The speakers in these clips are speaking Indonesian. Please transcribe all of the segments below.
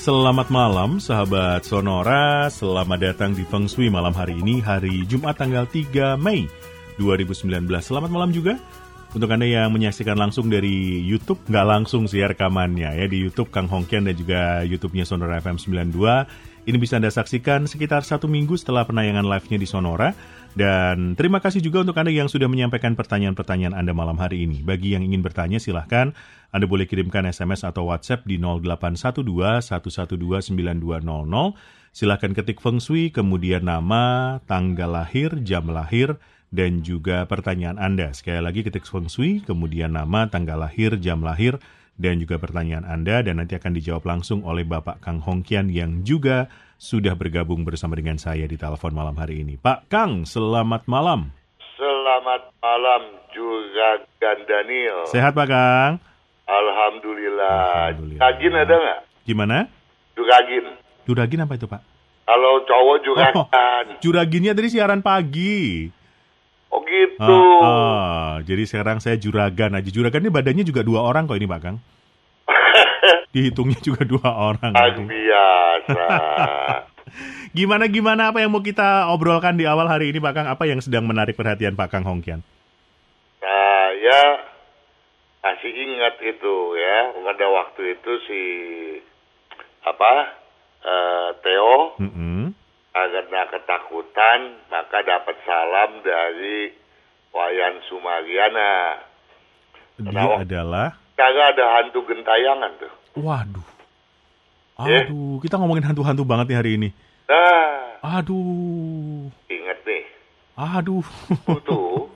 Selamat malam sahabat Sonora, selamat datang di Feng Shui malam hari ini, hari Jumat tanggal 3 Mei 2019. Selamat malam juga untuk Anda yang menyaksikan langsung dari YouTube, nggak langsung sih ya rekamannya ya di YouTube Kang Hongkian dan juga YouTube-nya Sonora FM 92. Ini bisa Anda saksikan sekitar satu minggu setelah penayangan live-nya di Sonora. Dan terima kasih juga untuk Anda yang sudah menyampaikan pertanyaan-pertanyaan Anda malam hari ini. Bagi yang ingin bertanya silahkan Anda boleh kirimkan SMS atau WhatsApp di 0812 112 9200. Silahkan ketik Feng Shui, kemudian nama, tanggal lahir, jam lahir, dan juga pertanyaan Anda. Sekali lagi ketik Feng Shui, kemudian nama, tanggal lahir, jam lahir, dan juga pertanyaan Anda dan nanti akan dijawab langsung oleh Bapak Kang Hongkian yang juga sudah bergabung bersama dengan saya di telepon malam hari ini. Pak Kang, selamat malam. Selamat malam juga Gan Daniel. Sehat Pak Kang? Alhamdulillah. Alhamdulillah. Juragin ada nggak? Gimana? Juragin. Juragin apa itu Pak? Kalau cowok juragan. Oh, juraginnya dari siaran pagi. Oh gitu. Ah, ah. Jadi sekarang saya juragan aja. Juragan ini badannya juga dua orang kok ini Pak Kang. Dihitungnya juga dua orang. biasa. gimana gimana apa yang mau kita obrolkan di awal hari ini Pak Kang? Apa yang sedang menarik perhatian Pak Kang Hongkian? Saya masih ingat itu ya pada waktu itu si apa uh, Theo mm -hmm. karena ketakutan maka dapat salam dari Wayan Sumariana. Dia nah, adalah kagak ada hantu gentayangan tuh. Waduh. Ya. Aduh, yeah. kita ngomongin hantu-hantu banget nih hari ini. Nah. Aduh. Ingat nih. Aduh. Itu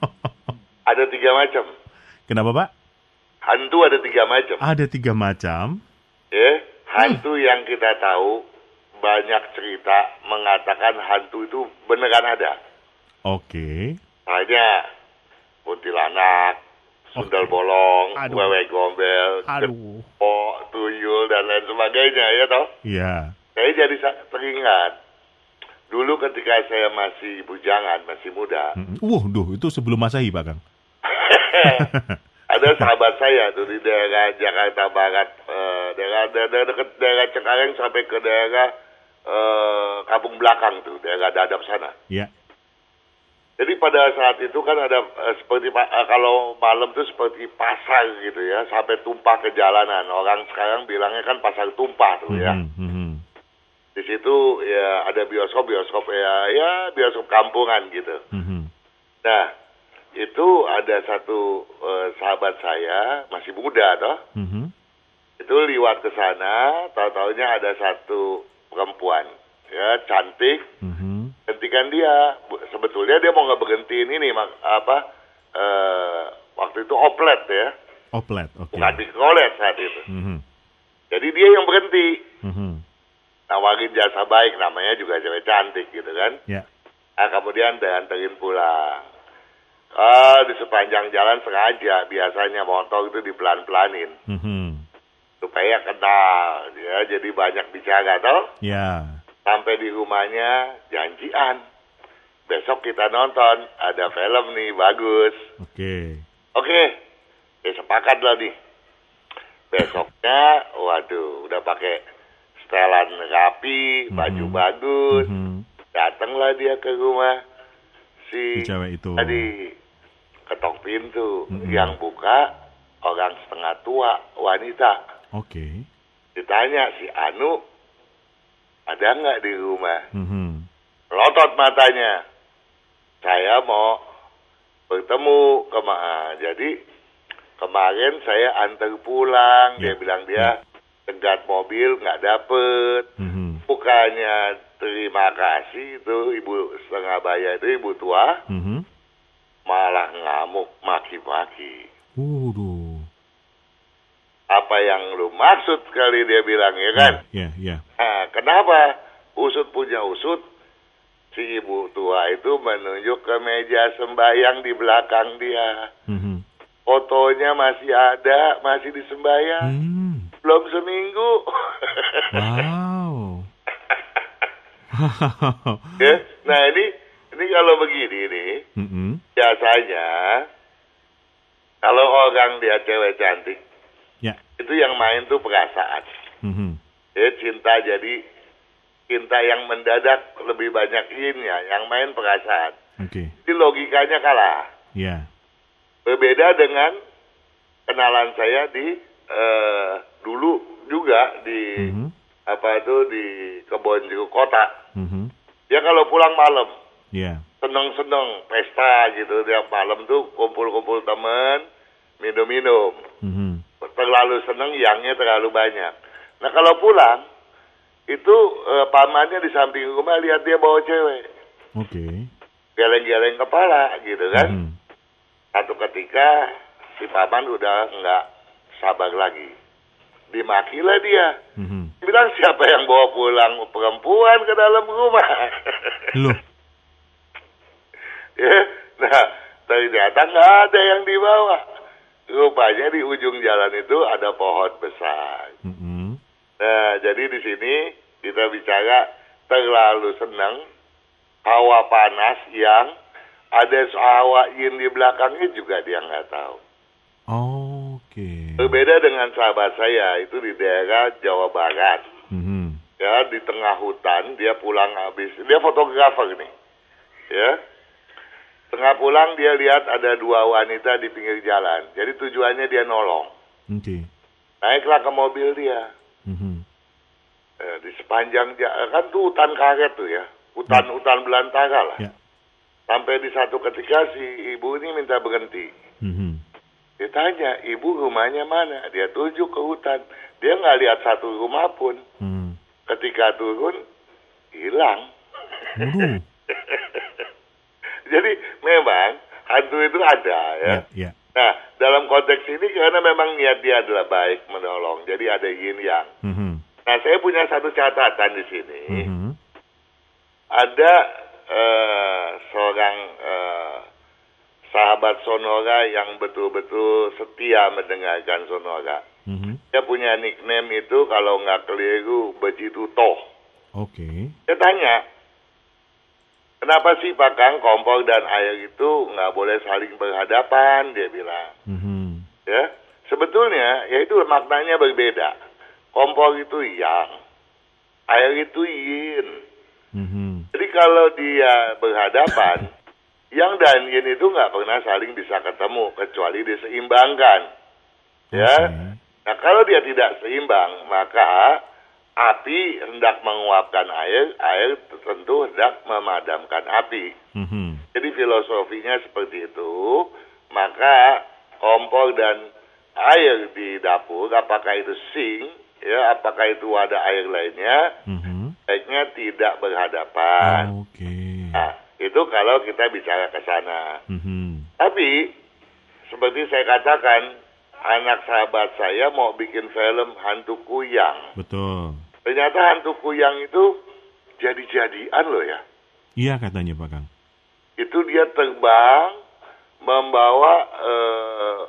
ada tiga macam. Kenapa, Pak? Hantu ada tiga macam. Ada tiga macam. Ya, hantu hmm. yang kita tahu banyak cerita mengatakan hantu itu beneran ada. Oke. Okay. Hanya kuntilanak, sundal bolong, Aduh. wewe gombel, Aduh. tuyul dan lain sebagainya ya toh. Iya. Saya jadi teringat dulu ketika saya masih bujangan, masih muda. Mm -hmm. Uh, duh, itu sebelum masehi, Pak Kang. Ada sahabat saya tuh di daerah Jakarta Barat, uh, daerah, daerah dekat daerah Cengkareng sampai ke daerah uh, Kampung Belakang tuh, daerah Dadap sana. Iya. Yeah jadi pada saat itu kan ada uh, seperti uh, kalau malam tuh seperti pasar gitu ya, sampai tumpah ke jalanan. Orang sekarang bilangnya kan pasar tumpah tuh ya. Mm -hmm. Di situ ya ada bioskop bioskop ya ya bioskop kampungan gitu. Mm -hmm. Nah itu ada satu uh, sahabat saya masih muda toh. Mm -hmm. Itu liwat ke sana, tahu taunya ada satu perempuan ya cantik. Mm -hmm hentikan dia. Sebetulnya dia mau nggak berhentiin ini apa uh, waktu itu oplet ya. Oplet, oke. Okay. Bukan dikolet saat itu. Mm -hmm. Jadi dia yang berhenti. Mm -hmm. Nawarin jasa baik, namanya juga cewek cantik gitu kan. Yeah. Nah, kemudian dianterin pulang. Oh, di sepanjang jalan sengaja biasanya motor itu dipelan-pelanin. Mm -hmm. Supaya kenal, ya jadi banyak bicara toh. Ya. Yeah. Sampai di rumahnya janjian. Besok kita nonton, ada film nih bagus. Oke. Okay. Oke, okay. ya sepakat lah nih. Besoknya, waduh, udah pakai setelan rapi, mm-hmm. baju bagus. Mm-hmm. Datanglah dia ke rumah si, si cewek itu. Tadi ketok pintu, mm-hmm. yang buka orang setengah tua, wanita. Oke. Okay. Ditanya si Anu, ada nggak di rumah? Mm-hmm. Lotot matanya. Saya mau bertemu kema jadi kemarin saya antar pulang yeah. dia bilang dia yeah. mobil nggak dapet mm-hmm. bukannya terima kasih itu ibu setengah bayar itu ibu tua mm-hmm. malah ngamuk maki-maki. Waduh apa yang lu maksud kali dia bilang ya kan? Iya, yeah, iya. Yeah, Nah, kenapa usut punya usut si ibu tua itu menunjuk ke meja sembahyang di belakang dia. Mm-hmm. Fotonya masih ada, masih di sembahyang. Mm. Belum seminggu. wow. ya? Nah ini ini kalau begini nih, mm -hmm. biasanya kalau orang dia cewek cantik. Itu yang main tuh perasaan. Mm -hmm. Ya cinta jadi cinta yang mendadak lebih banyak innya, yang main perasaan. Oke. Okay. Jadi logikanya kalah. Ya. Yeah. Berbeda dengan kenalan saya di uh, dulu juga di mm -hmm. apa itu di kebun jeruk kota. Mm -hmm. Ya kalau pulang malam, yeah. seneng-seneng pesta gitu tiap malam tuh kumpul-kumpul temen, minum-minum. Mm -hmm. Terlalu seneng, yangnya terlalu banyak. Nah kalau pulang itu uh, pamannya di samping rumah lihat dia bawa cewek. Oke. Okay. Geleng-geleng kepala gitu kan. Mm -hmm. Satu ketika si paman udah nggak sabar lagi. Dimakilah dia. Mm -hmm. Bilang siapa yang bawa pulang perempuan ke dalam rumah. Loh. ya, nah ternyata nggak ada yang dibawa. Rupanya di ujung jalan itu ada pohon besar. Mm -hmm. Nah, jadi di sini kita bicara terlalu senang hawa panas yang ada hawa yin di belakangnya juga dia nggak tahu. Oh, Oke. Okay. Berbeda dengan sahabat saya itu di daerah Jawa Barat. Mm-hmm. Ya di tengah hutan dia pulang habis dia fotografer nih. Ya. Tengah pulang dia lihat ada dua wanita di pinggir jalan. Jadi tujuannya dia nolong. Okay. Naiklah ke mobil dia. Mm-hmm. Eh, di sepanjang jalan kan tuh hutan karet tuh ya. Hutan-hutan belantara lah. Yeah. Sampai di satu ketika si ibu ini minta berhenti. Mm-hmm. Dia tanya, ibu rumahnya mana? Dia tunjuk ke hutan. Dia nggak lihat satu rumah pun. Hmm. Ketika turun, hilang. Jadi memang hantu itu ada ya. Yeah, yeah. Nah, dalam konteks ini karena memang niat dia adalah baik menolong. Jadi ada yin yang. Mm-hmm. Nah, saya punya satu catatan di sini. Mm-hmm. Ada uh, seorang uh, sahabat Sonora yang betul-betul setia mendengarkan Sonora. Mm-hmm. Dia punya nickname itu kalau nggak keliru begitu toh. Oke. Okay. Dia tanya, kenapa sih Pak Kang kompor dan air itu nggak boleh saling berhadapan? Dia bilang. Mm-hmm. Ya, sebetulnya ya itu maknanya berbeda. Kompor itu yang, air itu yin. Mm-hmm. Jadi kalau dia berhadapan Yang dan yin itu nggak pernah saling bisa ketemu kecuali diseimbangkan. Ya. Okay. Nah kalau dia tidak seimbang maka api hendak menguapkan air, air tentu hendak memadamkan api. Mm-hmm. Jadi filosofinya seperti itu. Maka kompor dan air di dapur, apakah itu sink, ya, apakah itu wadah air lainnya, mm-hmm. baiknya tidak berhadapan. Oh, Oke. Okay. Nah, itu kalau kita bicara ke sana. Mm-hmm. Tapi seperti saya katakan, anak sahabat saya mau bikin film hantu kuyang. Betul. Ternyata hantu kuyang itu jadi-jadian loh ya. Iya katanya Pak Kang. Itu dia terbang membawa uh,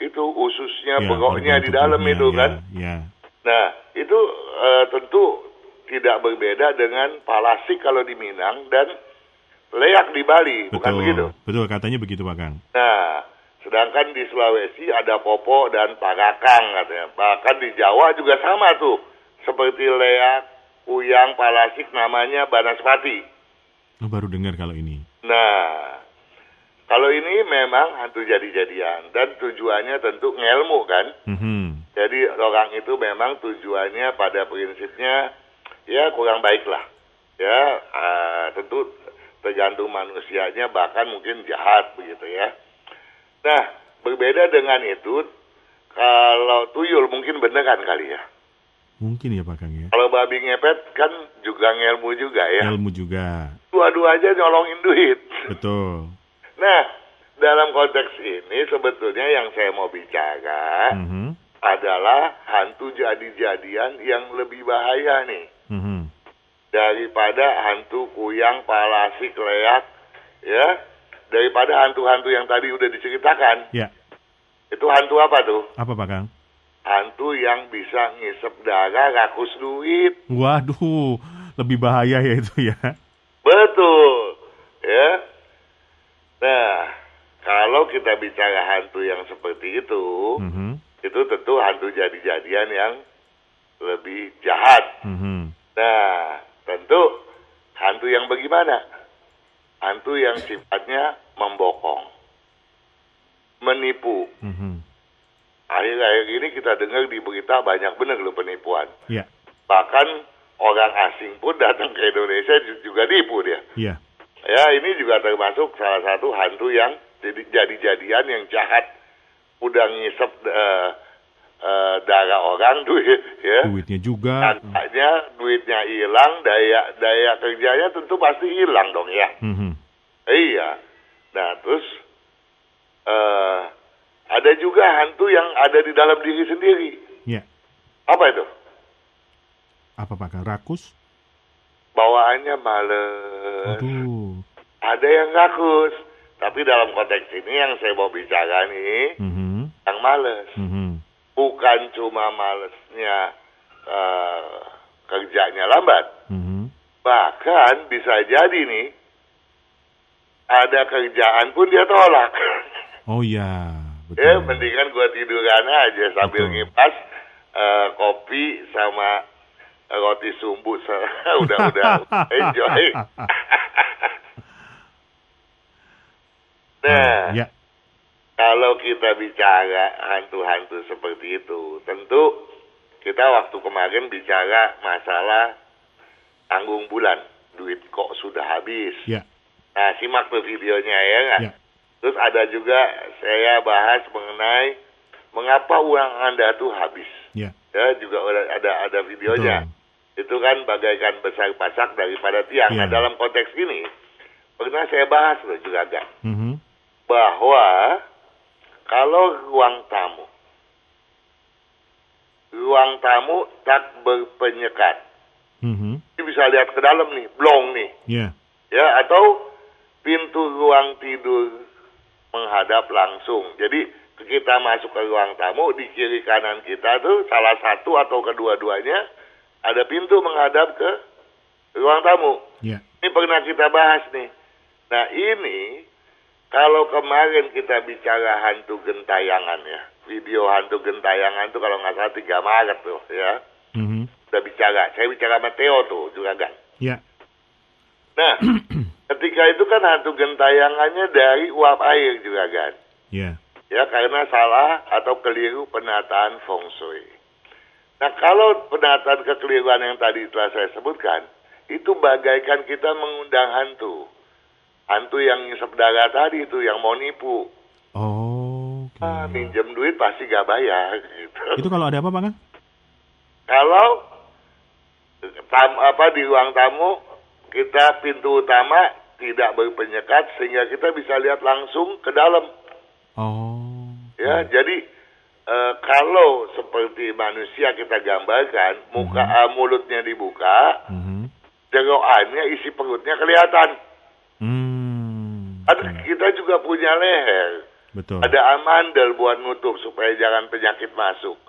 itu ususnya, ya, pokoknya di dalam itu ya, kan. Ya. Nah itu uh, tentu tidak berbeda dengan palasik kalau di Minang dan leak di Bali, betul, bukan begitu? Betul, katanya begitu Pak Kang. Nah, sedangkan di Sulawesi ada popo dan pakakang katanya. Bahkan di Jawa juga sama tuh. Seperti leak, uyang, palasik namanya banaspati. Oh, baru dengar kalau ini. Nah, kalau ini memang hantu jadi-jadian dan tujuannya tentu ngelmu kan. Mm-hmm. Jadi orang itu memang tujuannya pada prinsipnya ya kurang baik lah. Ya, uh, tentu tergantung manusianya bahkan mungkin jahat begitu ya. Nah, berbeda dengan itu kalau tuyul mungkin beneran kali ya. Mungkin ya Pak Kang ya. Kalau babi ngepet kan juga ngelmu juga ya. Ngelmu juga. Dua-dua aja nyolongin duit. Betul. Nah, dalam konteks ini sebetulnya yang saya mau bicara mm -hmm. adalah hantu jadi-jadian yang lebih bahaya nih. Mm -hmm daripada hantu kuyang, palasik, leak, ya, daripada hantu-hantu yang tadi udah diceritakan. Ya. Itu hantu apa tuh? Apa Pak Kang? Hantu yang bisa ngisep darah, rakus duit. Waduh, lebih bahaya ya itu ya. Betul, ya. Nah, kalau kita bicara hantu yang seperti itu, mm -hmm. itu tentu hantu jadi-jadian yang lebih jahat. Mm -hmm. Nah, tentu hantu yang bagaimana? Hantu yang sifatnya membokong, menipu. Mm -hmm. Akhir-akhir ini kita dengar di berita banyak benar loh penipuan. Yeah. Bahkan orang asing pun datang ke Indonesia juga tipu dia. Yeah. Ya, ini juga termasuk salah satu hantu yang jadi jadi-jadian yang jahat, udah ngisep uh, uh, darah orang duit, ya. Duitnya juga. Katanya duitnya hilang, daya daya kerjanya tentu pasti hilang dong ya. Mm -hmm. Iya. Nah terus uh, ada juga hantu yang ada di dalam diri sendiri. Iya. Apa itu? Apa Pak? Rakus? Bawaannya males. Aduh. Ada yang rakus. Tapi dalam konteks ini yang saya mau bicara nih, mm -hmm. yang males. Mm -hmm. Bukan cuma malesnya uh, kerjanya lambat. Mm -hmm. Bahkan bisa jadi nih, ada kerjaan pun dia tolak. Oh iya. Betul. Ya, mendingan gue tiduran aja sambil Betul. ngipas uh, kopi sama roti sumbu. udah udah enjoy. nah, ya. kalau kita bicara hantu-hantu seperti itu, tentu kita waktu kemarin bicara masalah tanggung bulan, duit kok sudah habis. Ya. Nah, simak tuh videonya ya nggak? Ya. Terus ada juga saya bahas mengenai mengapa uang Anda tuh habis. Ya, ya juga ada ada videonya. Betul. Itu kan bagaikan besar pasak daripada tiang. Ya. Nah, dalam konteks ini pernah saya bahas loh juga kan. Mm -hmm. Bahwa kalau ruang tamu ruang tamu tak berpenyekat. Mm -hmm. Ini bisa lihat ke dalam nih, blong nih. Yeah. Ya, atau pintu ruang tidur menghadap langsung. Jadi kita masuk ke ruang tamu di kiri kanan kita tuh salah satu atau kedua-duanya ada pintu menghadap ke ruang tamu. Yeah. Ini pernah kita bahas nih. Nah ini kalau kemarin kita bicara hantu gentayangan ya, video hantu gentayangan tuh kalau nggak salah 3 Maret tuh ya. Mm-hmm. Udah bicara, saya bicara sama Theo tuh juga kan. Yeah. Nah, ketika itu kan hantu gentayangannya dari uap air juga kan. Iya. Yeah. Ya karena salah atau keliru penataan feng shui. Nah kalau penataan kekeliruan yang tadi telah saya sebutkan, itu bagaikan kita mengundang hantu. Hantu yang ngisep darah tadi itu yang mau nipu. Oh. Okay. Ah, minjem duit pasti gak bayar. Gitu. Itu kalau ada apa, Pak? Kalau tam, apa di ruang tamu kita pintu utama tidak berpenyekat sehingga kita bisa lihat langsung ke dalam. Oh. Ya, hmm. jadi e, kalau seperti manusia kita gambarkan, muka hmm. uh, mulutnya dibuka, hmm. jeroannya isi perutnya kelihatan. Hmm. Ada, kita juga punya leher. Betul. Ada amandel buat nutup supaya jangan penyakit masuk.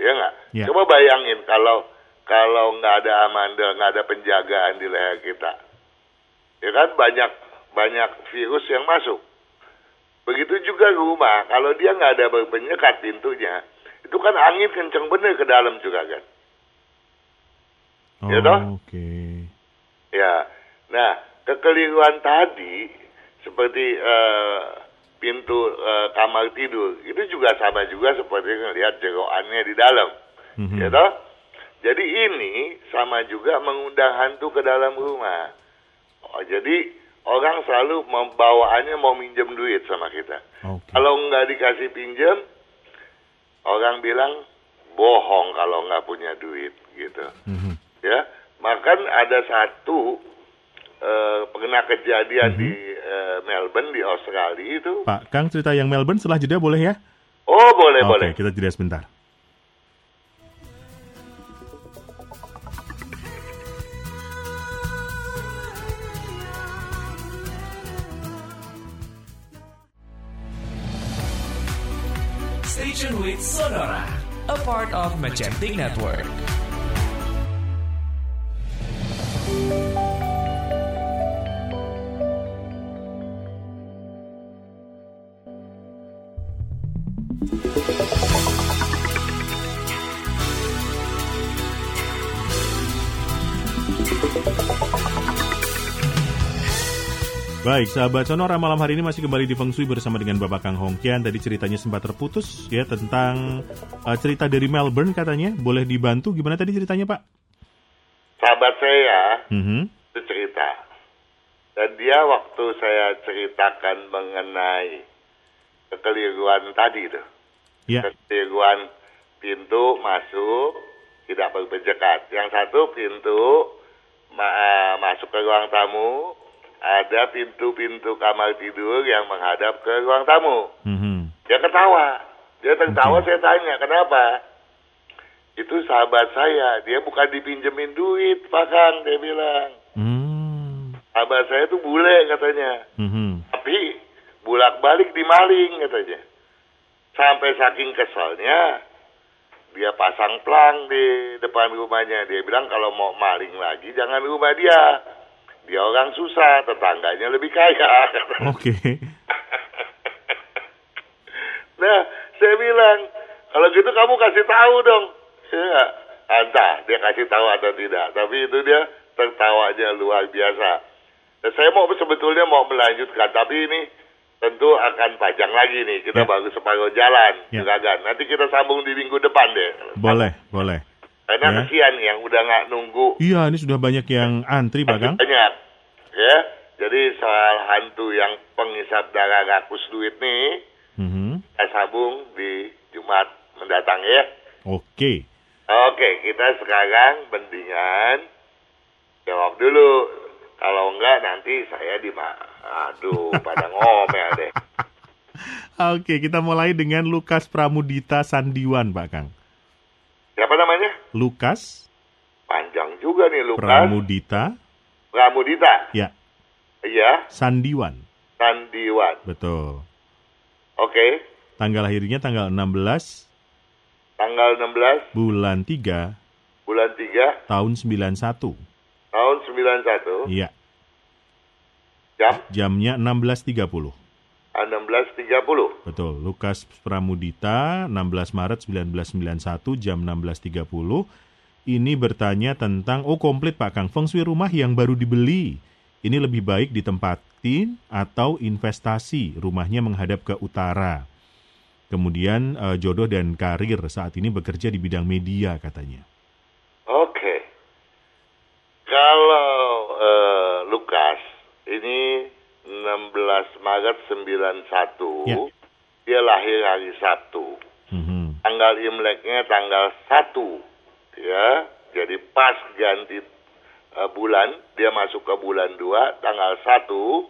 Ya nggak? Ya. Coba bayangin kalau kalau nggak ada amandel, nggak ada penjagaan di leher kita. Ya kan banyak banyak virus yang masuk. Begitu juga rumah, kalau dia nggak ada penyekat pintunya, itu kan angin kencang bener ke dalam juga kan. Ya oh, ya toh? Oke. Okay. Ya. Nah, kekeliruan tadi seperti uh, pintu uh, kamar tidur itu juga sama juga seperti ngelihat jeroannya di dalam. Mm -hmm. Ya toh? Jadi ini sama juga mengundang hantu ke dalam rumah. Oh, jadi orang selalu membawaannya mau minjem duit sama kita. Okay. Kalau nggak dikasih pinjam, orang bilang bohong kalau nggak punya duit gitu. Mm-hmm. Ya, makan ada satu uh, pernah kejadian mm-hmm. di uh, Melbourne di Australia itu. Pak, Kang cerita yang Melbourne setelah jeda boleh ya? Oh boleh okay, boleh. Kita jeda sebentar. Kitchen with Sonora, a part of Magentic Network. Baik, sahabat Sonora malam hari ini masih kembali di Feng Shui bersama dengan Bapak Kang Hongkian. Tadi ceritanya sempat terputus ya tentang uh, cerita dari Melbourne katanya. Boleh dibantu gimana tadi ceritanya Pak? Sahabat saya mm-hmm. itu cerita. Dan dia waktu saya ceritakan mengenai kekeliruan tadi tuh. Yeah. Kekeliruan pintu masuk tidak berpenjekat. Yang satu pintu ma masuk ke ruang tamu ada pintu-pintu kamar tidur yang menghadap ke ruang tamu. Mm-hmm. Dia ketawa. Dia tertawa, Okay. saya tanya, kenapa? Itu sahabat saya, dia bukan dipinjemin duit, Pak Kang, dia bilang. Mm. Sahabat saya tuh bule katanya. Mhm. Tapi bulak-balik dimaling katanya. Sampai saking keselnya, dia pasang plang di depan rumahnya. Dia bilang kalau mau maling lagi jangan rumah dia. Dia orang susah, tetangganya lebih kaya. Oke. nah, saya bilang, kalau gitu kamu kasih tahu dong. Ya, entah dia kasih tahu atau tidak. Tapi itu dia tertawanya luar biasa. Dan saya mau sebetulnya mau melanjutkan, tapi ini tentu akan panjang lagi nih. Kita Ya. baru separuh jalan, Ya. Juragan. Nanti kita sambung di minggu depan deh. Boleh, boleh. Karena Ya. kesian yang udah nggak nunggu Iya, ini sudah banyak yang antri Pak Kang. banyak. Ya, jadi soal hantu yang penghisap darah rakus duit nih, Mhm. kita sambung di Jumat mendatang ya. Oke. Oke, kita sekarang mendingan jawab dulu. Kalau enggak nanti saya di aduh pada ngomel deh. Oke, kita mulai dengan Lukas Pramudita Sandiwan, Pak Kang. Siapa namanya? Lukas Panjang juga nih Lukas Pramudita, Pramudita. ya, Iya, Sandiwan. Sandiwan. Betul. Oke, Tanggal lahirnya tanggal 16 tanggal 16 bulan 3 bulan 3 tahun 91. tahun 91 Iya, jam jamnya 16.30. 16.30. Betul, Lukas Pramudita 16 Maret 1991 jam 16.30. Ini bertanya tentang, oh komplit Pak Kang, feng shui rumah yang baru dibeli. Ini lebih baik ditempatin atau investasi, rumahnya menghadap ke utara. Kemudian eh, jodoh dan karir saat ini bekerja di bidang media katanya. Oke. Kalau eh, Lukas ini 16 Maret 91, Ya. dia lahir hari Sabtu. Mhm. Tanggal Imleknya tanggal 1. Ya, jadi pas ganti eh, bulan, dia masuk ke bulan 2 tanggal 1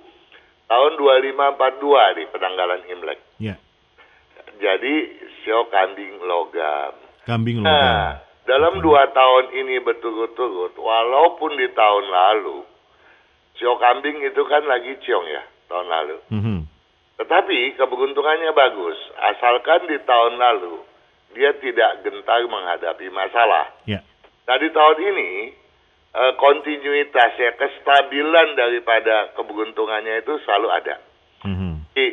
tahun 2542 di penanggalan Imlek. Ya, Jadi sio kambing logam. kambing Nah, logam. dalam dua tahun ini berturut-turut, walaupun di tahun lalu, sio kambing itu kan lagi ciong ya, tahun lalu. Mhm. Tetapi keberuntungannya bagus, asalkan di tahun lalu dia tidak gentar menghadapi masalah. Ya, Nah di tahun ini, eh, kontinuitas ya, kestabilan daripada keberuntungannya itu selalu ada. Mhm. Jadi,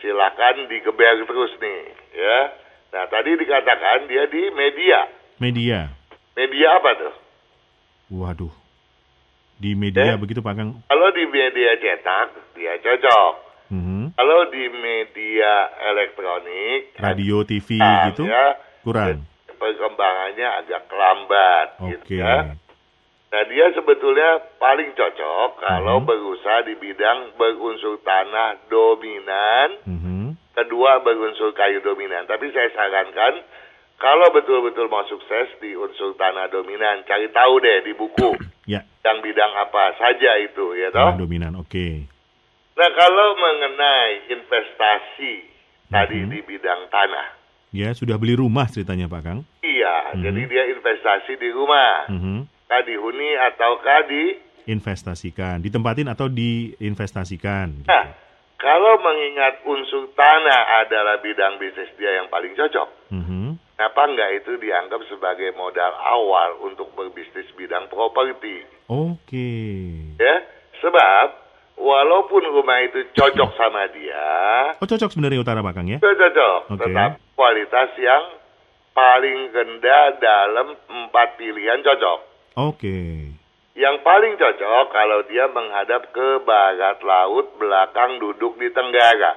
silakan digeber terus nih, ya. Nah tadi dikatakan dia di media. media. Media apa tuh? Waduh. Di media Eh? begitu Pak Kang. Kalau di media cetak, dia cocok. Mhm. Kalau di media elektronik, Radio, TV gitu ya, kurang. perkembangannya agak lambat. Oke. Gitu, ya. Nah dia sebetulnya paling cocok kalau Mhm. berusaha di bidang berunsur tanah dominan, Mhm. kedua berunsur kayu dominan. Tapi saya sarankan kalau betul-betul mau sukses di unsur tanah dominan, cari tahu deh di buku Ya, yang bidang apa saja itu ya toh. tanah dominan. Oke. Nah kalau mengenai investasi tadi Mhm. di bidang tanah, Ya, sudah beli rumah ceritanya Pak Kang. iya, Mhm. jadi dia investasi di rumah, Mhm. kah dihuni ataukah di Investasikan, ditempatin atau diinvestasikan. gitu. Nah, kalau mengingat unsur tanah adalah bidang bisnis dia yang paling cocok, Mhm. Kenapa enggak itu dianggap sebagai modal awal untuk berbisnis bidang properti? Oke. Ya, sebab walaupun rumah itu cocok sama dia, Oh, cocok sebenarnya utara Pak Kang ya? cocok, Oke. tetap kualitas yang paling rendah dalam empat pilihan cocok. Oke. Yang paling cocok kalau dia menghadap ke barat laut, belakang duduk di tenggara.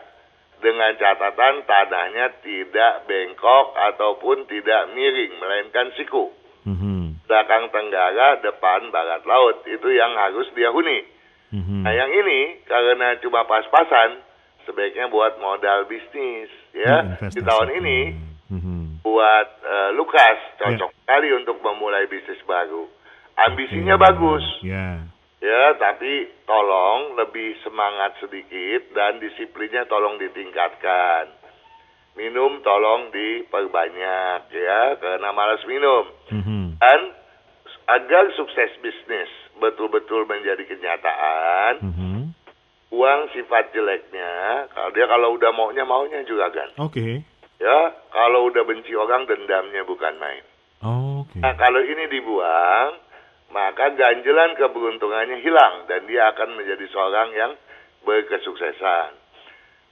Dengan catatan tanahnya tidak bengkok ataupun tidak miring, melainkan siku. Mm-hmm. Belakang tenggara, depan barat laut. Itu yang harus dia huni. Mm-hmm. Nah yang ini, karena cuma pas-pasan, sebaiknya buat modal bisnis. ya Di tahun ini, mm-hmm. buat uh, Lukas, cocok yeah. sekali untuk memulai bisnis baru. Ambisinya yeah. bagus. Yeah Ya, tapi tolong lebih semangat sedikit dan disiplinnya tolong ditingkatkan. Minum tolong diperbanyak ya, karena malas minum. Mm-hmm. Dan agar sukses bisnis betul-betul menjadi kenyataan, mm-hmm. uang sifat jeleknya, kalau dia kalau udah maunya maunya juga kan. Oke. Okay. Ya, kalau udah benci orang dendamnya bukan main. Oh, Oke. Okay. Nah, kalau ini dibuang, maka ganjelan keberuntungannya hilang dan dia akan menjadi seorang yang berkesuksesan.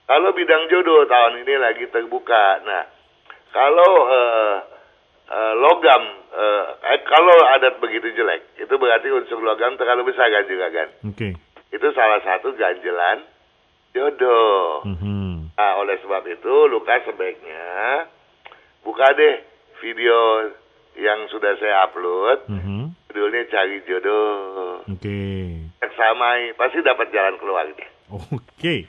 Kalau bidang jodoh tahun ini lagi terbuka. Nah, kalau uh, uh, logam, uh, eh, kalau adat begitu jelek, itu berarti unsur logam terlalu besar kan juga kan? Oke. Okay. Itu salah satu ganjelan jodoh. Mm -hmm. Nah, oleh sebab itu Lukas sebaiknya buka deh video yang sudah saya upload. Mm -hmm judulnya cari jodoh. Oke. Okay. Samai pasti dapat jalan keluar Oke. Okay.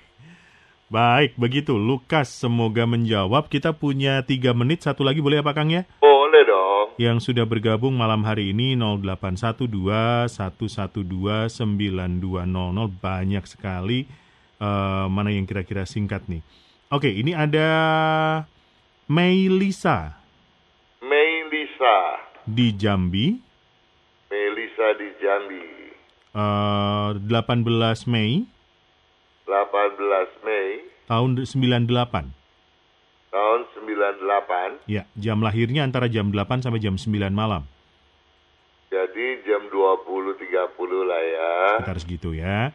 Baik, begitu. Lukas, semoga menjawab. Kita punya tiga menit. Satu lagi boleh apa, Kang ya? Boleh dong. Yang sudah bergabung malam hari ini 0812 112 9200. Banyak sekali. Uh, mana yang kira-kira singkat nih. Oke, ini ada Mei Lisa. Mei Lisa. Di Jambi. Jambi. Uh, 18 Mei. 18 Mei. Tahun 98. Tahun 98. Ya, jam lahirnya antara jam 8 sampai jam 9 malam. Jadi jam 20.30 lah ya. Sekitar segitu ya.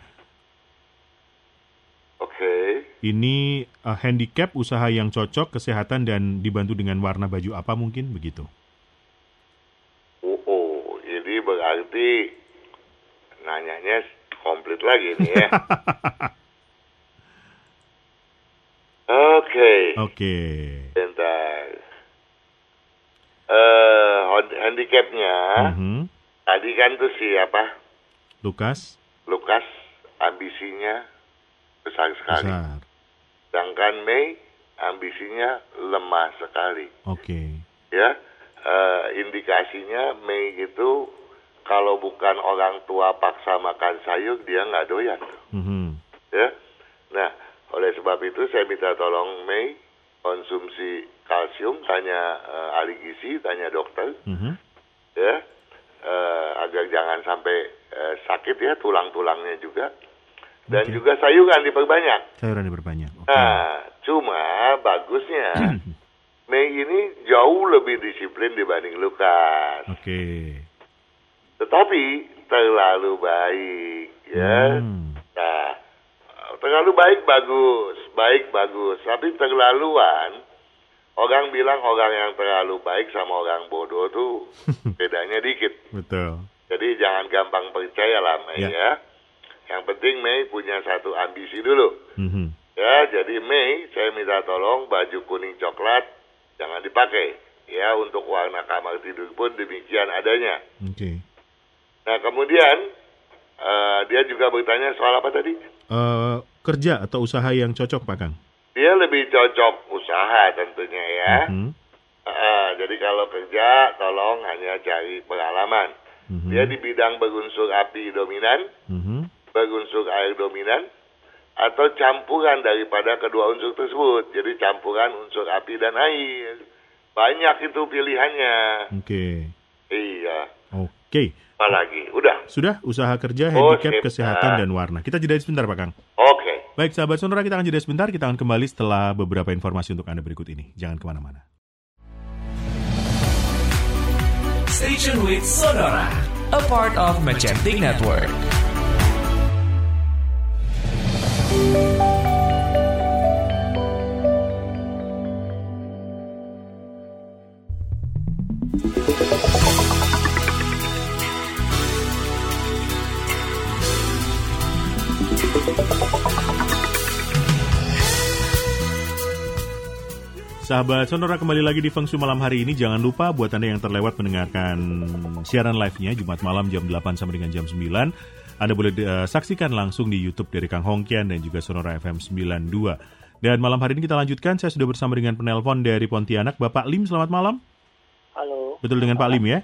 Oke. Okay. Ini uh, handicap, usaha yang cocok, kesehatan dan dibantu dengan warna baju apa mungkin begitu? berarti nanyanya komplit lagi nih ya. Oke. Okay. Oke. Okay. Bentar. Uh, handicapnya mm -hmm. tadi kan tuh siapa? Lukas. Lukas ambisinya besar sekali. Besar. Sedangkan Mei ambisinya lemah sekali. Oke. Okay. Ya, uh, indikasinya Mei itu kalau bukan orang tua paksa makan sayur dia nggak doyan. Mm-hmm. ya. Nah oleh sebab itu saya minta tolong Mei konsumsi kalsium tanya uh, ahli gizi tanya dokter. Mm-hmm. ya. Uh, agar jangan sampai uh, sakit ya tulang-tulangnya juga. Dan okay. juga sayuran diperbanyak. Sayuran diperbanyak okay. nah cuma bagusnya. Mei ini jauh lebih disiplin dibanding Lukas. Oke. okay tetapi terlalu baik ya. Hmm. Nah, terlalu baik bagus, baik bagus, tapi terlaluan orang bilang orang yang terlalu baik sama orang bodoh tuh bedanya dikit. Betul. Jadi jangan gampang percaya lah Mei ya. ya. Yang penting Mei punya satu ambisi dulu. Mm-hmm. Ya, jadi Mei saya minta tolong baju kuning coklat jangan dipakai. Ya, untuk warna kamar tidur pun demikian adanya. Oke. Okay. Nah kemudian uh, dia juga bertanya soal apa tadi? Uh, kerja atau usaha yang cocok Pak Kang? Dia lebih cocok usaha tentunya ya. Uh -huh. uh, jadi kalau kerja tolong hanya cari pengalaman. Uh -huh. Dia di bidang berunsur api dominan, uh -huh. berunsur air dominan, atau campuran daripada kedua unsur tersebut. Jadi campuran unsur api dan air. Banyak itu pilihannya. Oke. Okay. Iya. Oke. Okay lagi? Udah. Sudah, usaha kerja, oh, handicap, oh, kesehatan, dan warna. Kita jeda sebentar, Pak Kang. Oke. Okay. Baik, sahabat Sonora, kita akan jeda sebentar. Kita akan kembali setelah beberapa informasi untuk Anda berikut ini. Jangan ke mana-mana. Station with Sonora, a part of Magentic Network. Sahabat Sonora kembali lagi di Feng Shui malam hari ini. Jangan lupa buat Anda yang terlewat mendengarkan siaran live-nya Jumat malam jam 8 sampai dengan jam 9. Anda boleh uh, saksikan langsung di YouTube dari Kang Hongkian dan juga Sonora FM 92. Dan malam hari ini kita lanjutkan. Saya sudah bersama dengan penelpon dari Pontianak, Bapak Lim. Selamat malam. Halo. Betul dengan Pak Lim ya?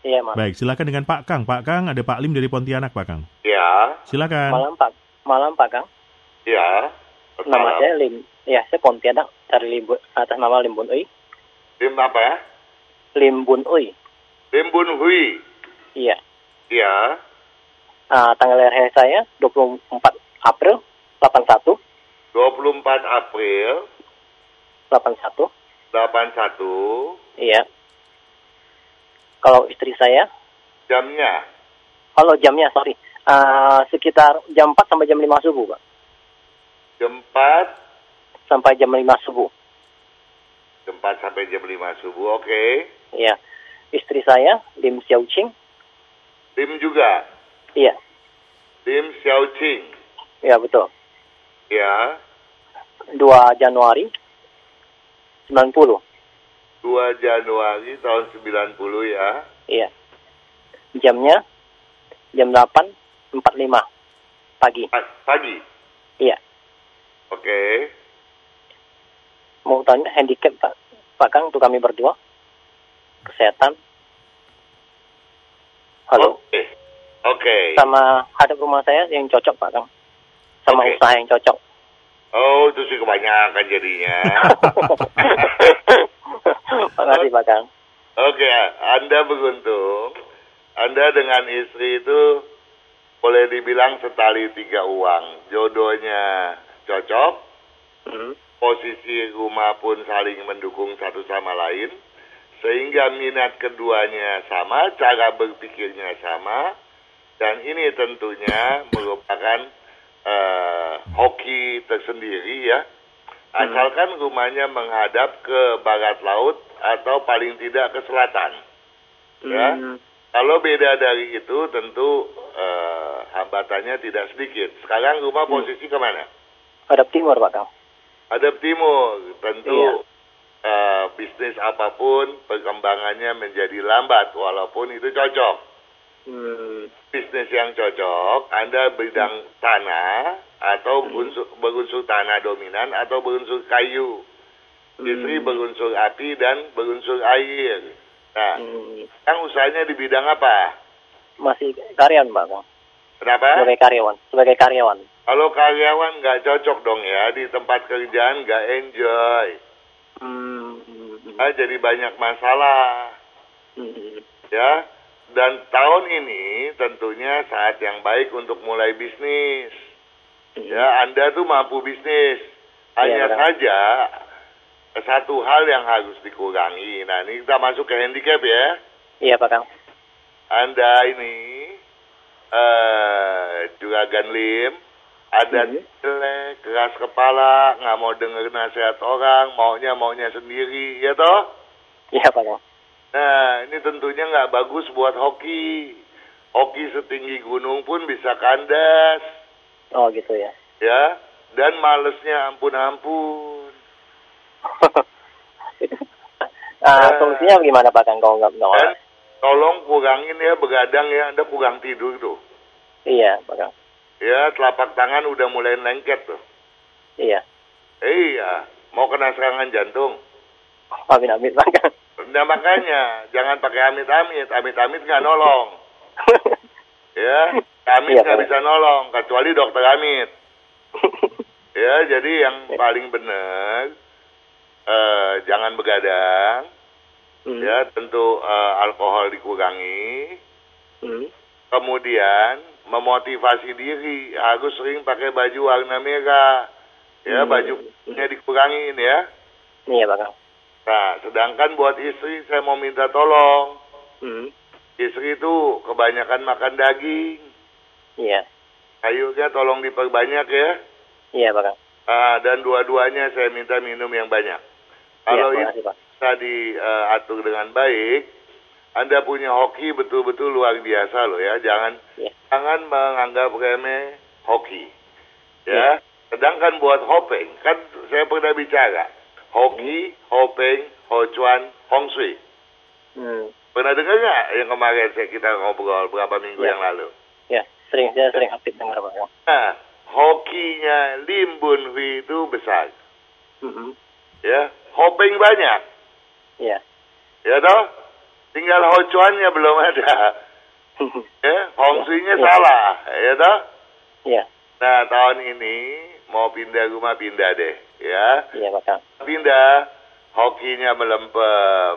Iya, Mas. Baik, silakan dengan Pak Kang. Pak Kang, ada Pak Lim dari Pontianak, Pak Kang. Ya. Silakan. Malam, Pak. Malam, Pak Kang. Ya. Nama saya Lim. Ya, saya Pontianak dari Limbun, atas nama Limbun Ui. Lim apa ya? Limbun Ui. Limbun Hui. Iya. Ya. Uh, tanggal lahir saya 24 April 81. 24 April 81. 81. Iya. Kalau istri saya? Jamnya? Halo, jamnya, sorry. Uh, sekitar jam 4 sampai jam 5 subuh, Pak. Jam 4 sampai jam 5 subuh. Jam 4 sampai jam 5 subuh, oke. Okay. Iya. Istri saya, Lim Xiao Ching. Lim juga? Iya. Lim Xiao Ching? Iya, betul. Ya. 2 Januari 90. 2 Januari tahun 90 ya. Iya. Jamnya jam 8.45 pagi. Pagi? Iya. Oke. Okay. Mau tanya handicap Pak, Pak Kang untuk kami berdua? Kesehatan? Halo? Oke. Okay. Okay. Sama hadap rumah saya yang cocok Pak Kang. Sama okay. usaha yang cocok. Oh, itu sih kebanyakan jadinya. Makasih Pak Kang. Oke, okay. Anda beruntung. Anda dengan istri itu boleh dibilang setali tiga uang. Jodohnya cocok, hmm. Posisi rumah pun saling mendukung satu sama lain, sehingga minat keduanya sama, cara berpikirnya sama, dan ini tentunya merupakan uh, hoki tersendiri ya. Asalkan rumahnya menghadap ke barat laut atau paling tidak ke selatan. Ya. Kalau beda dari itu tentu uh, hambatannya tidak sedikit. Sekarang rumah posisi ke mana? Hadap timur, Pak Kang. Hadap timur. Tentu iya. uh, bisnis apa pun perkembangannya menjadi lambat walaupun itu cocok. Hmm. Bisnis yang cocok, Anda bidang hmm. tanah atau hmm. berunsur tanah dominan atau berunsur kayu. Hmm. Istri berunsur api dan berunsur air. Nah, hmm. Kang usahanya di bidang apa? Masih karyawan, Pak. Kenapa? Sebagai karyawan. Sebagai karyawan. Kalau karyawan nggak cocok dong ya di tempat kerjaan nggak enjoy. Hmm. Nah, jadi banyak masalah. Hmm. Ya. Dan tahun ini tentunya saat yang baik untuk mulai bisnis. Hmm. Ya, Anda tuh mampu bisnis. Hanya ya, saja satu hal yang harus dikurangi. Nah, ini kita masuk ke handicap ya. Iya, Pak Kang. Anda ini uh, juga ganlim, ada hmm. jelek, keras kepala, nggak mau dengar nasihat orang, maunya maunya sendiri, ya toh? Iya, Pak. Nah, ini tentunya nggak bagus buat hoki. Hoki setinggi gunung pun bisa kandas. Oh, gitu ya. Ya, dan malesnya ampun-ampun uh, solusinya gimana Pak Kang kalau nggak menolak? Tolong kurangin ya begadang ya, Anda kurang tidur tuh. Iya Pak Kang. Ya, telapak tangan udah mulai lengket tuh. Iya. Iya, mau kena serangan jantung. Amit-amit Pak Kang. Nah makanya, jangan pakai amit-amit, amit-amit nggak nolong. ya, amit iya, nggak iya, bisa nolong, kecuali dokter amit. ya, jadi yang paling benar uh, jangan begadang, hmm. ya tentu uh, alkohol dikurangi, hmm. Kemudian memotivasi diri harus sering pakai baju warna merah, ya hmm. bajunya dikurangin ya. Iya bang. Nah, sedangkan buat istri saya mau minta tolong. Hmm. Istri itu kebanyakan makan daging. Iya. Sayurnya tolong diperbanyak ya. Iya, Bang. Ah, dan dua-duanya saya minta minum yang banyak. Kalau ya, itu bisa diatur uh, dengan baik, Anda punya hoki betul-betul luar biasa loh ya. Jangan ya. jangan menganggap remeh hoki. Ya. Sedangkan buat Hopeng, kan saya pernah bicara. Hoki, Hopeng, Hochuan, Hong Sui. Hmm. Pernah dengar nggak yang kemarin saya kita ngobrol beberapa minggu Ya. yang lalu? Ya, sering saya sering aktif dengar Pak. Nah, hokinya Lim Bun Hui itu besar. Mhm. Ya, Hopeng banyak. Ya. Ya toh? Tinggal Hochuannya belum ada. Ya, Hong Sui-nya Ya. salah. Ya toh? ya, Nah, tahun ini mau pindah rumah pindah deh. Ya, iya Pak pindah. Hokinya melempem.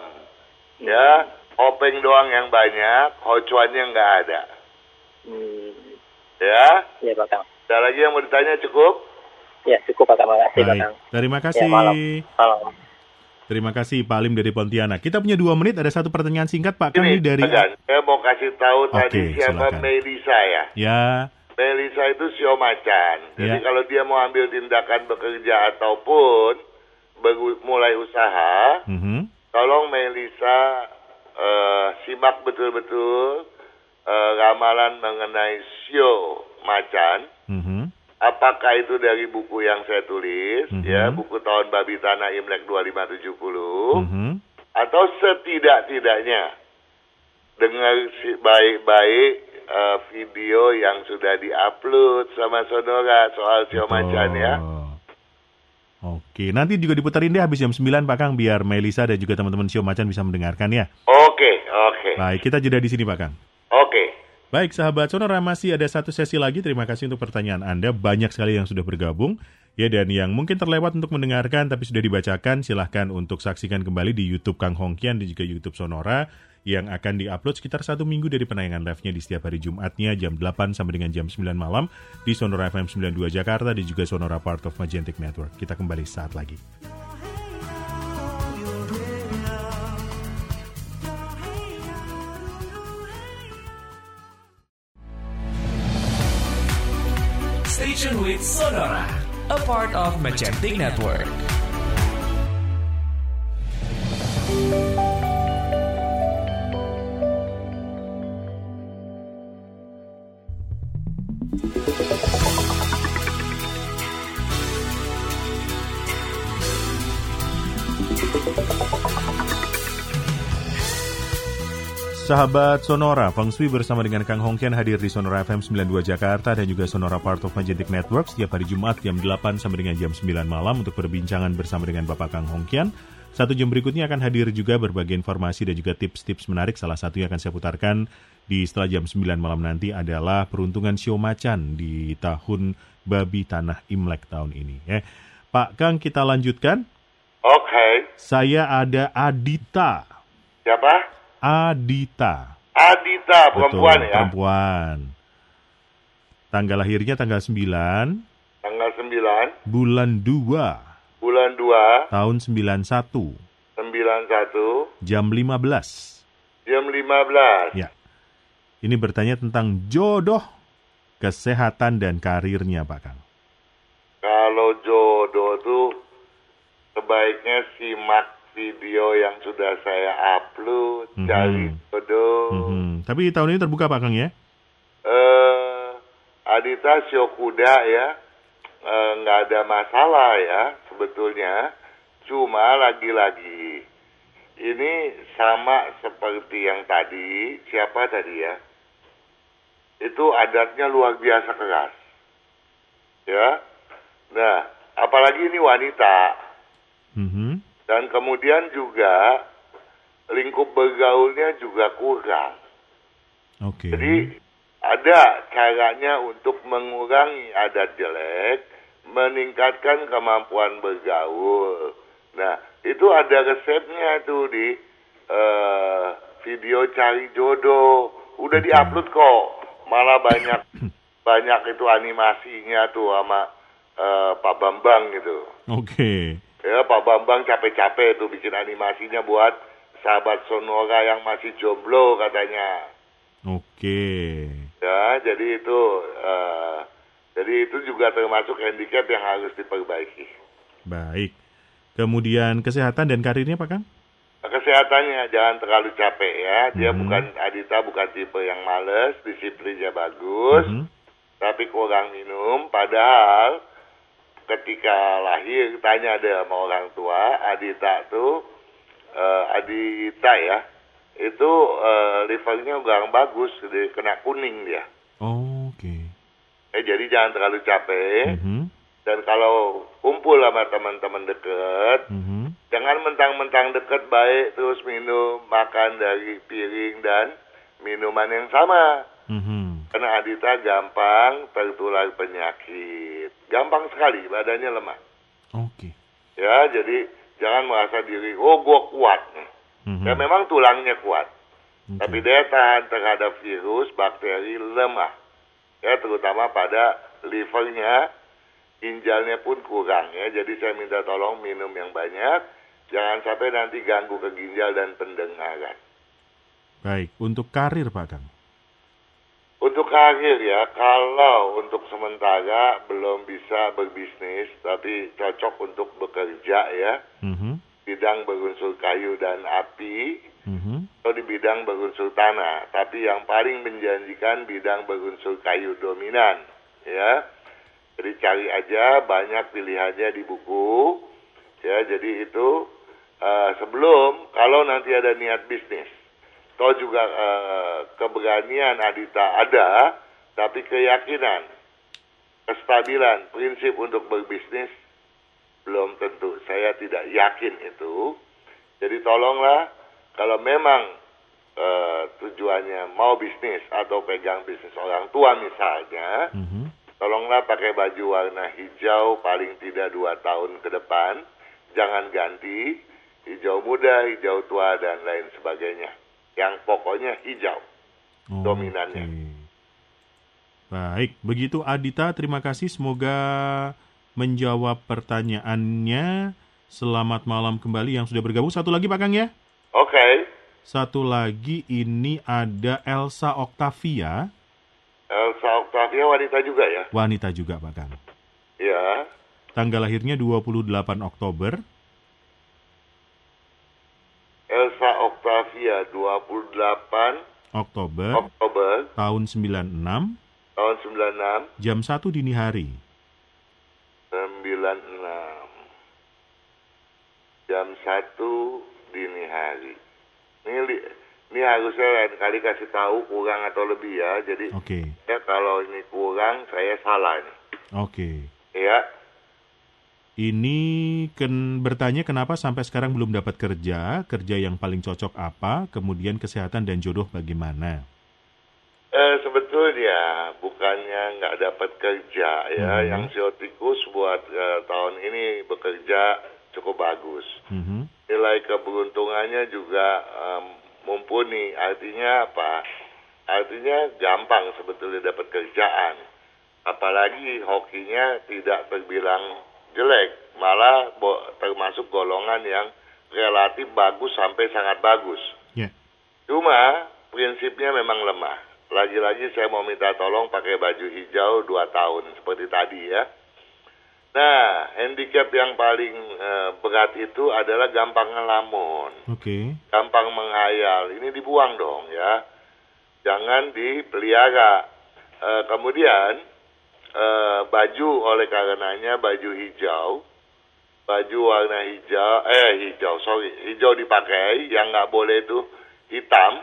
Ya, Hopeng doang yang banyak, Hochuannya nggak ada. Hmm. Ya, Iya Pak Kang. ada lagi yang mau ditanya cukup? Ya, cukup Pak Kang. Makasih Pak Baik, Kang. terima Ya, kasih. malam. Malam. Terima kasih Pak Alim dari Pontianak. Kita punya dua menit, ada satu pertanyaan singkat Pak ini dari... Saya mau kasih tahu Oke, tadi siapa silakan. Melisa ya. Ya, Melisa itu sio macan. Jadi Ya. kalau dia mau ambil tindakan bekerja ataupun mulai usaha, mhm. tolong Melisa eh, simak betul-betul eh, ramalan mengenai sio macan. mhm. Apakah itu dari buku yang saya tulis, Mhm. ya buku tahun babi tanah Imlek 2570, Mhm. atau setidak-tidaknya dengar si- baik-baik eh, video yang sudah diupload sama Sonora soal sio macan ya. Oke, nanti juga diputarin deh habis jam 9 Pak Kang biar Melisa dan juga teman-teman Sio Macan bisa mendengarkan ya. Oke, oke, Baik, kita jeda di sini Pak Kang. oke. Baik, sahabat Sonora masih ada satu sesi lagi. Terima kasih untuk pertanyaan Anda. Banyak sekali yang sudah bergabung. Ya, dan yang mungkin terlewat untuk mendengarkan tapi sudah dibacakan, silahkan untuk saksikan kembali di YouTube Kang Hongkian dan juga YouTube Sonora yang akan diupload sekitar satu minggu dari penayangan live-nya di setiap hari Jumatnya jam 8 sampai dengan jam 9 malam di Sonora FM 92 Jakarta dan juga Sonora Part of Magentic Network. Kita kembali saat lagi. Station with Sonora, a part of Magentic Network. Sahabat Sonora, Feng Shui bersama dengan Kang Hongkian hadir di Sonora FM 92 Jakarta dan juga Sonora Part of Magentic Network setiap hari Jumat jam 8 sampai dengan jam 9 malam untuk perbincangan bersama dengan Bapak Kang Hongkian. Satu jam berikutnya akan hadir juga berbagai informasi dan juga tips-tips menarik. Salah satu yang akan saya putarkan di setelah jam 9 malam nanti adalah peruntungan sio macan di tahun babi tanah Imlek tahun ini. Ya. Pak Kang, kita lanjutkan. Oke. Saya ada Adita. Siapa? Adita. Adita, perempuan Betul, ya. perempuan. Tanggal lahirnya tanggal 9, Tanggal 9, bulan 2, bulan 2, tahun 91, 91, jam 15. jam 15. Ya. Ini bertanya tentang jodoh, kesehatan dan karirnya, Pak Kang. Kalau jodoh tuh sebaiknya simak video yang sudah saya upload, Mhm. cari jodoh. Mhm. Tapi tahun ini terbuka, Pak Kang ya? eh Adita Syokuda ya eh, nggak ada masalah ya sebetulnya cuma lagi-lagi ini sama seperti yang tadi siapa tadi ya itu adatnya luar biasa keras ya nah apalagi ini wanita Mhm. Dan kemudian juga lingkup bergaulnya juga kurang Oke. jadi ada caranya untuk mengurangi adat jelek, meningkatkan kemampuan bergaul. Nah, itu ada resepnya tuh di eh, video cari jodoh. Udah diupload kok. Malah banyak banyak itu animasinya tuh sama eh, Pak Bambang gitu. Oke. Ya, Pak Bambang capek-capek tuh bikin animasinya buat sahabat Sonora yang masih jomblo katanya. Oke. Ya, jadi itu eh, jadi itu juga termasuk handicap yang harus diperbaiki. Baik. Kemudian kesehatan dan karirnya, Pak Kang? Kesehatannya jangan terlalu capek ya. Dia Mhm. bukan Adita bukan tipe yang males, disiplinnya bagus, Mhm. tapi kurang minum. Padahal ketika lahir tanya deh sama orang tua Adita tuh uh, Adita ya itu uh, livernya kurang bagus dia kena kuning dia oh, oke okay. eh jadi jangan terlalu capek mm -hmm. dan kalau kumpul sama teman-teman deket mm -hmm. jangan mentang-mentang deket baik terus minum makan dari piring dan minuman yang sama mm -hmm. Karena Adita gampang tertular penyakit gampang sekali badannya lemah oke okay. ya jadi jangan merasa diri oh gua kuat Mm-hmm. Ya memang tulangnya kuat, okay. tapi daya tahan terhadap virus, bakteri lemah. Ya terutama pada livernya, ginjalnya pun kurang ya. Jadi saya minta tolong minum yang banyak, jangan sampai nanti ganggu ke ginjal dan pendengaran. Baik, untuk karir Pak Kang. Untuk karir ya, kalau untuk sementara belum bisa berbisnis, tapi cocok untuk bekerja ya. Mm-hmm bidang berunsur kayu dan api mm-hmm. atau di bidang berunsur tanah. Tapi yang paling menjanjikan bidang berunsur kayu dominan, ya. Jadi cari aja banyak pilihannya di buku, ya. Jadi itu uh, sebelum kalau nanti ada niat bisnis, atau juga uh, keberanian Adita ada, tapi keyakinan, kestabilan, prinsip untuk berbisnis belum tentu. Saya tidak yakin itu. Jadi tolonglah kalau memang uh, tujuannya mau bisnis atau pegang bisnis orang tua misalnya, mm-hmm. tolonglah pakai baju warna hijau paling tidak dua tahun ke depan. Jangan ganti hijau muda, hijau tua dan lain sebagainya. Yang pokoknya hijau oh, dominannya. Okay. Baik, begitu Adita, terima kasih. Semoga menjawab pertanyaannya. Selamat malam kembali yang sudah bergabung. Satu lagi Pak Kang ya? Oke. Okay. Satu lagi ini ada Elsa Octavia. Elsa Octavia wanita juga ya? Wanita juga Pak Kang. Ya. Tanggal lahirnya 28 Oktober. Elsa Octavia 28 Oktober. Oktober. Tahun 96. Tahun 96. Jam 1 dini hari. 96 jam 1 dini hari. Ini ini harusnya lain kali kasih tahu kurang atau lebih ya. Jadi okay. ya kalau ini kurang saya salah nih. Oke. Okay. Ya. Ini kan bertanya kenapa sampai sekarang belum dapat kerja, kerja yang paling cocok apa, kemudian kesehatan dan jodoh bagaimana? Eh, sebetulnya bukannya nggak dapat kerja ya, hmm. yang siotikus buat uh, tahun ini bekerja cukup bagus. Hmm. Nilai keberuntungannya juga um, mumpuni. Artinya apa? Artinya gampang sebetulnya dapat kerjaan. Apalagi hokinya tidak terbilang jelek, malah termasuk golongan yang relatif bagus sampai sangat bagus. Yeah. Cuma prinsipnya memang lemah lagi-lagi saya mau minta tolong pakai baju hijau dua tahun seperti tadi ya. Nah, handicap yang paling uh, berat itu adalah gampang ngelamun. Oke. Okay. Gampang menghayal. Ini dibuang dong ya. Jangan dipelihara. Uh, kemudian uh, baju oleh karenanya baju hijau, baju warna hijau, eh hijau sorry, hijau dipakai. Yang nggak boleh itu hitam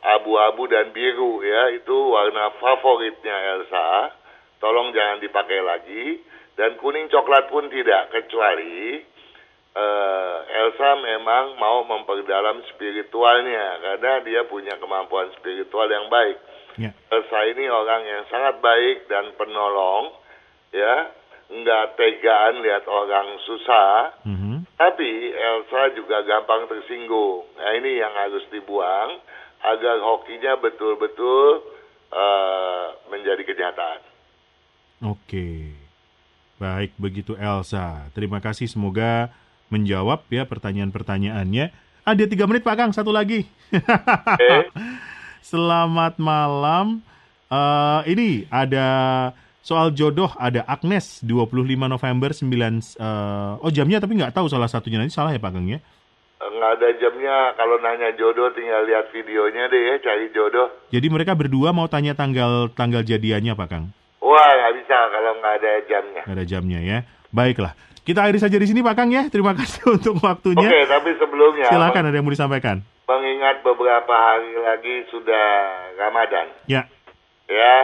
abu-abu dan biru ya. Itu warna favoritnya Elsa. Tolong jangan dipakai lagi. Dan kuning coklat pun tidak kecuali uh, Elsa memang mau memperdalam spiritualnya karena dia punya kemampuan spiritual yang baik yeah. Elsa ini orang yang sangat baik dan penolong ya nggak tegaan lihat orang susah mm -hmm. tapi Elsa juga gampang tersinggung nah ini yang harus dibuang agar hokinya betul-betul uh, menjadi kenyataan. Oke, baik begitu Elsa. Terima kasih semoga menjawab ya pertanyaan-pertanyaannya. Ada tiga menit Pak Kang, satu lagi. Okay. Selamat malam. Uh, ini ada soal jodoh ada Agnes 25 November 9 uh, oh jamnya tapi nggak tahu salah satunya nanti salah ya Pak Kang ya nggak ada jamnya. Kalau nanya jodoh tinggal lihat videonya deh ya, cari jodoh. Jadi mereka berdua mau tanya tanggal tanggal jadiannya Pak Kang? Wah nggak bisa kalau nggak ada jamnya. Nggak ada jamnya ya. Baiklah. Kita akhiri saja di sini Pak Kang ya. Terima kasih untuk waktunya. Oke, tapi sebelumnya silakan ada yang mau disampaikan. Mengingat beberapa hari lagi sudah Ramadan. Ya. Ya,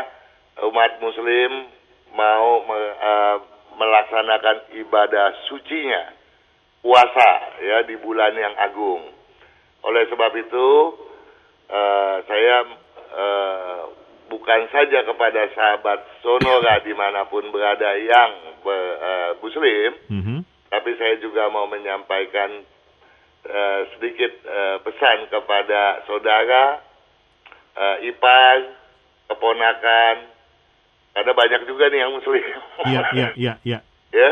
umat muslim mau me, uh, melaksanakan ibadah sucinya puasa ya di bulan yang agung. Oleh sebab itu uh, saya uh, bukan saja kepada sahabat Sonora di mana pun berada yang uh, Muslim, mm -hmm. tapi saya juga mau menyampaikan uh, sedikit uh, pesan kepada saudara, uh, ipar, keponakan, ada banyak juga nih yang Muslim. Iya, iya, iya, iya. Ya,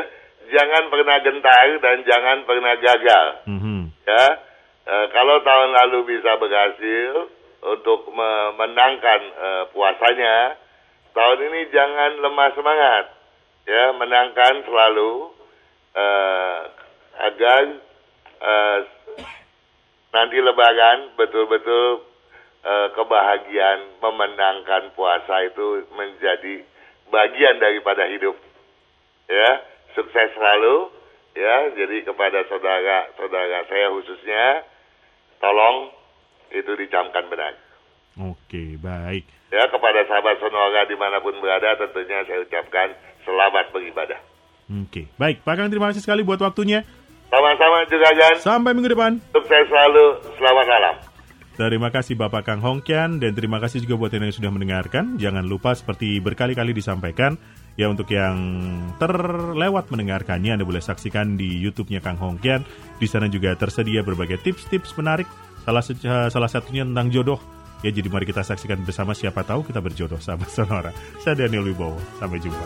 jangan pernah gentar dan jangan pernah gagal. Mm -hmm. Ya, uh, kalau tahun lalu bisa berhasil untuk memenangkan uh, puasanya, tahun ini jangan lemah semangat, ya menangkan selalu uh, agar uh, nanti Lebaran betul-betul uh, kebahagiaan memenangkan puasa itu menjadi bagian daripada hidup, ya sukses selalu, ya jadi kepada saudara-saudara saya khususnya, tolong itu dicamkan benar. Oke, baik. Ya, kepada sahabat Sonora di mana pun berada, tentunya saya ucapkan selamat beribadah. Oke, baik. Pak Kang, terima kasih sekali buat waktunya. Sama-sama juga, Jan. Sampai minggu depan. Sukses selalu. Selamat malam. Terima kasih Bapak Kang Hongkian dan terima kasih juga buat yang sudah mendengarkan. Jangan lupa seperti berkali-kali disampaikan, ya untuk yang terlewat mendengarkannya Anda boleh saksikan di YouTube-nya Kang Hongkian. Di sana juga tersedia berbagai tips-tips menarik Salah, uh, salah satunya tentang jodoh. Ya jadi mari kita saksikan bersama siapa tahu kita berjodoh sama Sonora. Saya Daniel Wibowo. Sampai jumpa.